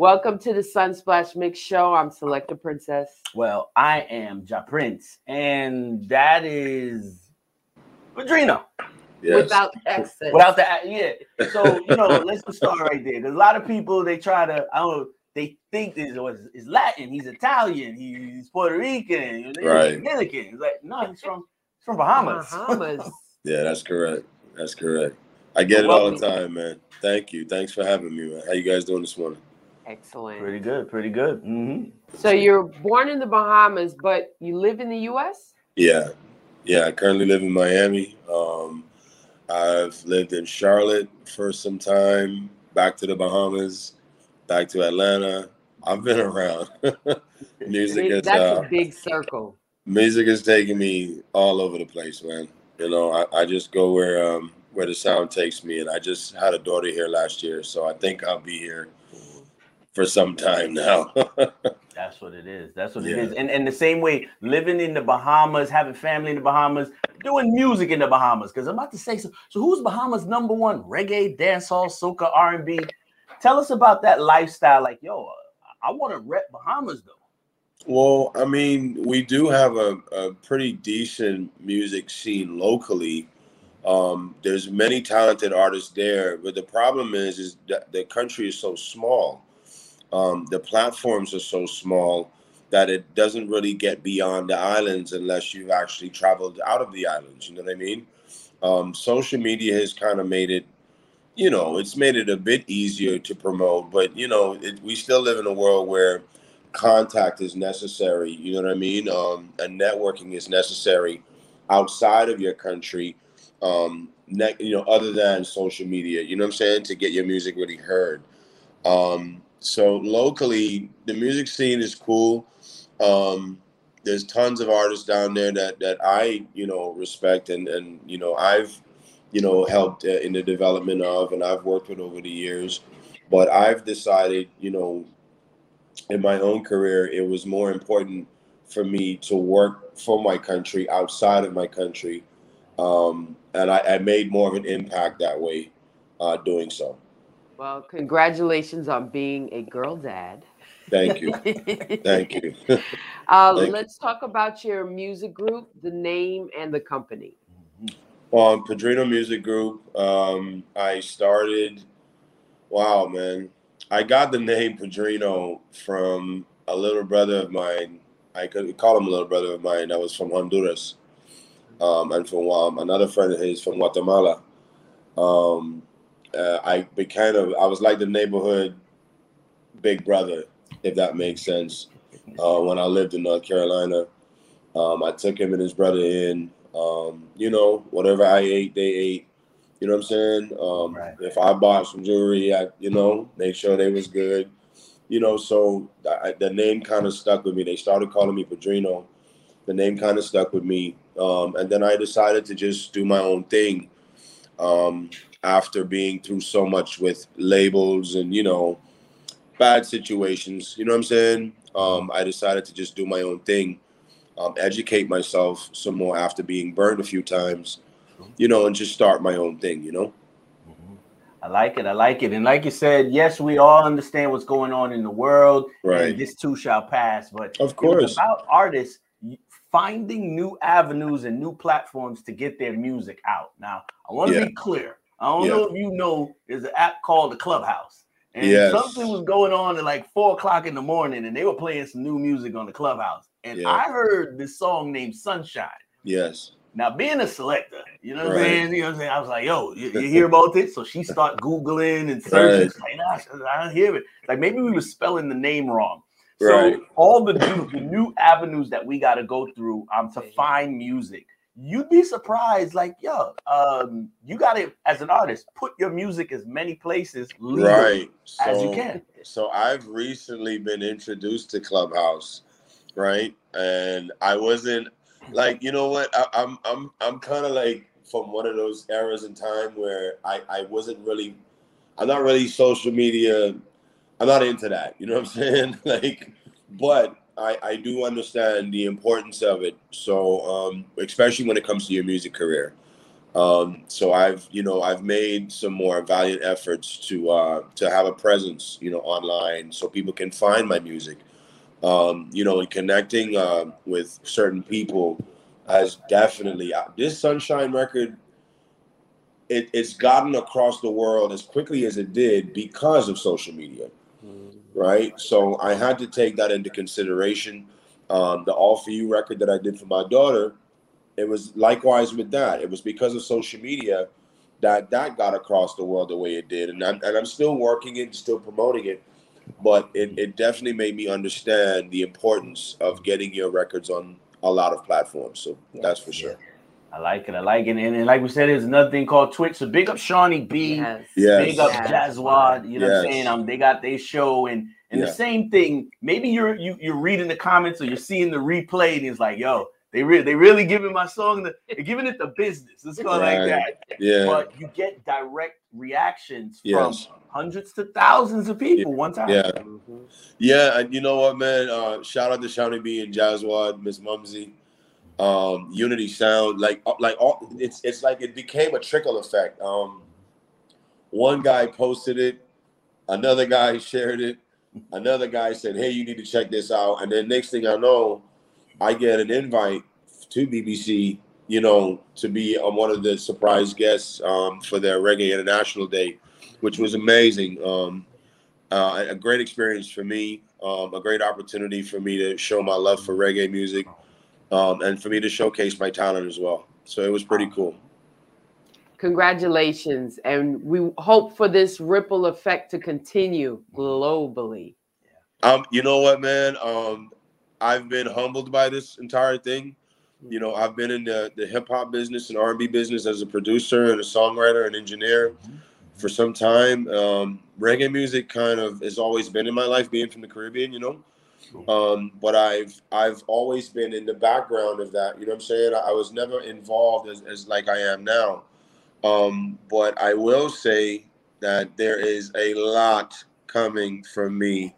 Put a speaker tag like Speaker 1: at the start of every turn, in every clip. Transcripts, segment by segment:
Speaker 1: Welcome to the Sunsplash Mix Show. I'm Selector Princess.
Speaker 2: Well, I am Ja Prince, and that is Padrino.
Speaker 1: Yes. Without accent.
Speaker 2: Without the yeah. So you know, let's just start right there. There's a lot of people they try to I don't know. They think this was is Latin. He's Italian. He's Puerto Rican. He's
Speaker 3: right.
Speaker 2: Dominican. He's like no, he's from he's from Bahamas.
Speaker 1: Bahamas.
Speaker 3: yeah, that's correct. That's correct. I get it all the time, man. Thank you. Thanks for having me, man. How you guys doing this morning?
Speaker 1: Excellent.
Speaker 2: Pretty good. Pretty good. Mm-hmm.
Speaker 1: So you're born in the Bahamas, but you live in the U.S.
Speaker 3: Yeah, yeah. I currently live in Miami. Um, I've lived in Charlotte for some time. Back to the Bahamas, back to Atlanta. I've been around. music
Speaker 1: is that's uh, a big circle.
Speaker 3: Music is taking me all over the place, man. You know, I, I just go where um, where the sound takes me, and I just had a daughter here last year, so I think I'll be here for some time now.
Speaker 2: That's what it is. That's what yeah. it is. And and the same way, living in the Bahamas, having family in the Bahamas, doing music in the Bahamas. Because I'm about to say so. So who's Bahamas number one? Reggae, dancehall, soca, R&B. Tell us about that lifestyle. Like, yo, I want to rep Bahamas though.
Speaker 3: Well, I mean, we do have a, a pretty decent music scene locally. Um, there's many talented artists there, but the problem is, is that the country is so small um, the platforms are so small that it doesn't really get beyond the islands unless you've actually traveled out of the islands. You know what I mean? Um, social media has kind of made it, you know, it's made it a bit easier to promote, but you know, it, we still live in a world where contact is necessary. You know what I mean? Um, and networking is necessary outside of your country. Um, ne- you know, other than social media. You know what I'm saying? To get your music really heard. Um, so locally, the music scene is cool. Um, there's tons of artists down there that that I you know respect and and you know I've you know helped uh, in the development of and I've worked with over the years. But I've decided you know in my own career it was more important for me to work for my country outside of my country, um, and I, I made more of an impact that way uh, doing so.
Speaker 1: Well, congratulations on being a girl dad.
Speaker 3: Thank you. Thank you.
Speaker 1: uh, Thank let's you. talk about your music group, the name, and the company.
Speaker 3: Um, Padrino Music Group. Um, I started. Wow, man! I got the name Padrino from a little brother of mine. I could call him a little brother of mine that was from Honduras, um, and from um, another friend of his from Guatemala. Um, uh, I kind of I was like the neighborhood big brother, if that makes sense. Uh, when I lived in North Carolina, um, I took him and his brother in. Um, you know, whatever I ate, they ate. You know what I'm saying? Um, right. If I bought some jewelry, I you know make sure they was good. You know, so I, the name kind of stuck with me. They started calling me Padrino. The name kind of stuck with me, um, and then I decided to just do my own thing. Um, after being through so much with labels and you know bad situations you know what i'm saying um, i decided to just do my own thing um, educate myself some more after being burned a few times you know and just start my own thing you know
Speaker 2: I like it. I like it. And like you said, yes, we all understand what's going on in the world.
Speaker 3: Right.
Speaker 2: this too shall pass. But
Speaker 3: of course,
Speaker 2: about artists finding new avenues and new platforms to get their music out. Now, I want to yeah. be clear. I don't yeah. know if you know, there's an app called the Clubhouse. And yes. something was going on at like four o'clock in the morning, and they were playing some new music on the Clubhouse. And yeah. I heard this song named Sunshine.
Speaker 3: Yes.
Speaker 2: Now, being a selector, you know what right. I'm saying? You know what I'm saying? I was like, yo, you, you hear about this? So she start Googling and searching. Right. Like, nah, I don't hear it. Like maybe we were spelling the name wrong. So right. all the new, the new avenues that we got to go through um, to find music you'd be surprised. Like, yo, um, you got to, as an artist, put your music as many places right so, as you can.
Speaker 3: So I've recently been introduced to Clubhouse, right? And I wasn't like, you know what? I, I'm I'm I'm kind of like from one of those eras in time where I I wasn't really, I'm not really social media. I'm not into that. You know what I'm saying? like, but I, I do understand the importance of it. So, um, especially when it comes to your music career. Um, so I've, you know, I've made some more valiant efforts to uh, to have a presence, you know, online, so people can find my music. Um, you know, and connecting uh, with certain people has definitely uh, this Sunshine record. It, it's gotten across the world as quickly as it did because of social media. Right? So I had to take that into consideration. Um, the All for You record that I did for my daughter it was likewise with that. It was because of social media that that got across the world the way it did, and I'm and I'm still working it, and still promoting it, but it, it definitely made me understand the importance of getting your records on a lot of platforms. So yes, that's for sure.
Speaker 2: I like it. I like it. And, and, like we said, there's another thing called Twitch. So big up Shawnee B. Yes.
Speaker 3: yes.
Speaker 2: Big up yes. Jazzwad. You know yes. what I'm saying? Um, they got their show and and yeah. the same thing. Maybe you're you you're reading the comments or you're seeing the replay and it's like, yo, they really, they really giving my song the, they're giving it the business. Let's go right. like that.
Speaker 3: Yeah.
Speaker 2: But you get direct reactions yes. from hundreds to thousands of people
Speaker 3: yeah.
Speaker 2: one time.
Speaker 3: Yeah. Mm-hmm. Yeah, and you know what, man? Uh, shout out to Shawnee B and Jazzwad, Miss Mumsy, um, Unity Sound. Like, uh, like all it's it's like it became a trickle effect. Um, one guy posted it, another guy shared it, another guy said, "Hey, you need to check this out," and then next thing I know I get an invite to BBC, you know, to be on one of the surprise guests um, for their Reggae International Day, which was amazing. Um, uh, a great experience for me, um, a great opportunity for me to show my love for reggae music, um, and for me to showcase my talent as well. So it was pretty cool.
Speaker 1: Congratulations, and we hope for this ripple effect to continue globally.
Speaker 3: Um, you know what, man? Um, I've been humbled by this entire thing. You know, I've been in the, the hip hop business and R and B business as a producer and a songwriter and engineer for some time. Um, reggae music kind of has always been in my life, being from the Caribbean. You know, um, but I've I've always been in the background of that. You know what I'm saying? I, I was never involved as, as like I am now. Um, but I will say that there is a lot coming from me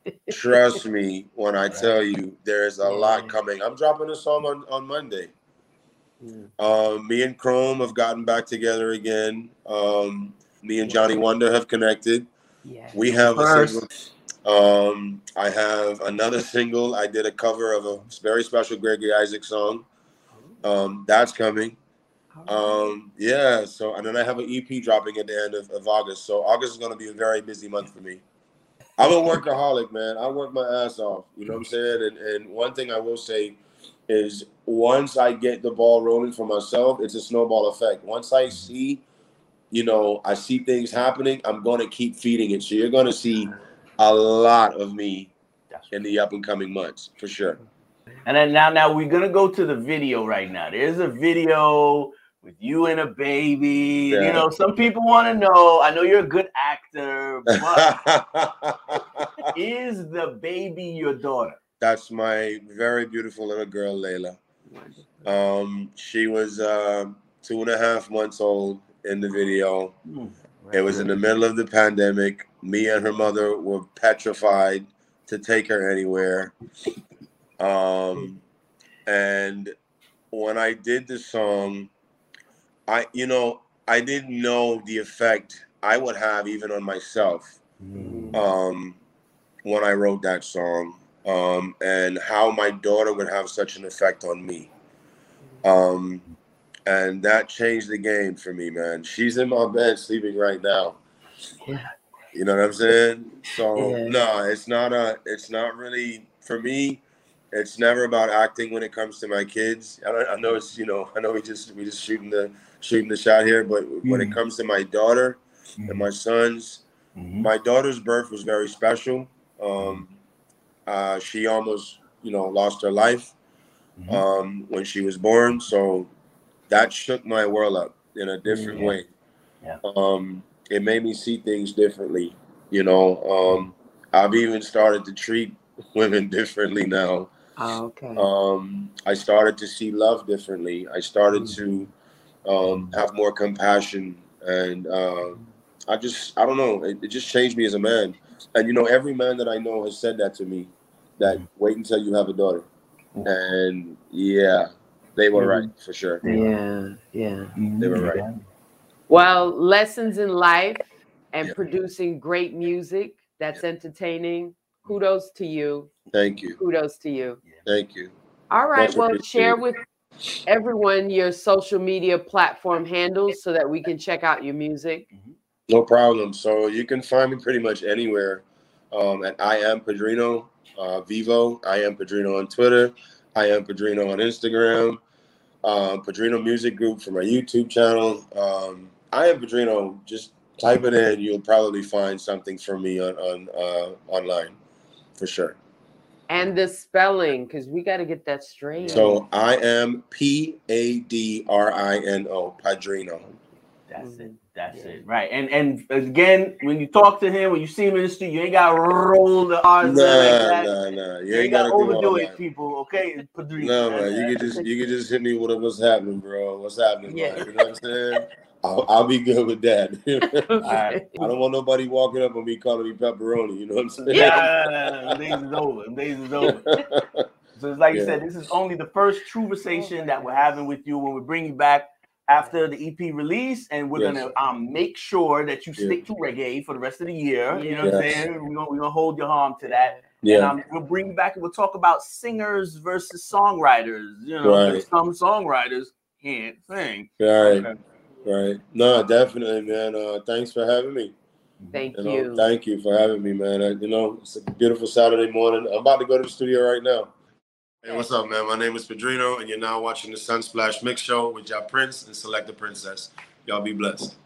Speaker 3: Trust me when I tell you there's a lot coming. I'm dropping a song on, on Monday. Um, me and Chrome have gotten back together again. Um, me and Johnny Wonder have connected. We have a single. Um, I have another single. I did a cover of a very special Gregory Isaac song. Um, that's coming. Um, yeah. So, and then I have an EP dropping at the end of, of August. So August is going to be a very busy month for me. I'm a workaholic, man. I work my ass off. You know what I'm saying? And and one thing I will say is once I get the ball rolling for myself, it's a snowball effect. Once I see, you know, I see things happening, I'm gonna keep feeding it. So you're gonna see a lot of me in the up and coming months for sure.
Speaker 2: And then now, now we're gonna go to the video right now. There's a video with you and a baby. Yeah. You know, some people want to know. I know you're a good actor, but is the baby your daughter?
Speaker 3: That's my very beautiful little girl, Layla. Um, she was uh, two and a half months old in the video. Mm, it was in the middle of the pandemic. Me and her mother were petrified to take her anywhere. Um, and when I did the song, I, you know, I didn't know the effect I would have even on myself mm. um, when I wrote that song, um, and how my daughter would have such an effect on me. Um, and that changed the game for me, man. She's in my bed sleeping right now. You know what I'm saying? So yeah. no, it's not a. It's not really for me. It's never about acting when it comes to my kids. I, I know it's you know I know we just we just shooting the shooting the shot here, but mm-hmm. when it mm-hmm. comes to my daughter mm-hmm. and my sons, mm-hmm. my daughter's birth was very special. Um, uh, she almost you know lost her life mm-hmm. um, when she was born, so that shook my world up in a different way. Yeah. Um, it made me see things differently. You know, um, I've even started to treat women differently now.
Speaker 1: Oh, okay.
Speaker 3: Um, I started to see love differently. I started mm-hmm. to um, have more compassion, and uh, I just, I don't know, it, it, just changed me as a man. And you know, every man that I know has said that to me. That mm-hmm. wait until you have a daughter, mm-hmm. and yeah, They were right for sure.
Speaker 1: Yeah, yeah.
Speaker 3: They were right.
Speaker 1: Well, lessons in life and producing great music that's entertaining. Kudos to you.
Speaker 3: Thank you.
Speaker 1: Kudos to you.
Speaker 3: Thank you.
Speaker 1: All right. well, share with everyone your social media platform handles so that we can check out your music.
Speaker 3: No problem. So you can find me pretty much anywhere um, at I am Padrino uh, Vivo. I am Padrino on Twitter. I am Padrino on Instagram. Um, Padrino Music Group for my YouTube channel. Um, I am Padrino. Just type it in. You'll probably find something from me on, on uh, online for sure.
Speaker 1: And the spelling, because we got to get that straight.
Speaker 3: So I am P A D R I N O, Padrino.
Speaker 2: That's it. That's yeah. it. Right. And and again, when you talk to him, when you see him in the street, you ain't got to roll the R's
Speaker 3: nah, like that. Nah, nah. You,
Speaker 2: you ain't, got to overdo it, people. Okay.
Speaker 3: No, man. You can just you can just hit me with what's happening, bro. What's happening, yeah. You know what I'm saying? I'll, I'll, be good with that. I, I don't want nobody walking up on me calling me pepperoni. You know what I'm saying?
Speaker 2: Yeah, days is over. Days is over. So it's like yeah. you said, this is only the first true conversation that we're having with you. When we bring you back after the EP release, and we're yes. gonna um, make sure that you stick to reggae for the rest of the year. You know what. I'm saying? We're gonna, we're gonna hold your arm to that. Yeah. And um, we'll bring you back and we'll talk about singers versus songwriters. You know, right. some songwriters can't sing.
Speaker 3: Right. Okay. Right. No, definitely, man. Uh, thanks for having me.
Speaker 1: Thank
Speaker 3: you.
Speaker 1: you.
Speaker 3: Thank you for having me, man. I, you know, it's a beautiful Saturday morning. I'm about to go to the studio right now. Hey, what's up, man? My name is Padrino, and you're now watching the Sunsplash Mix Show with Ja Prince and Selector Princess. Y'all be blessed.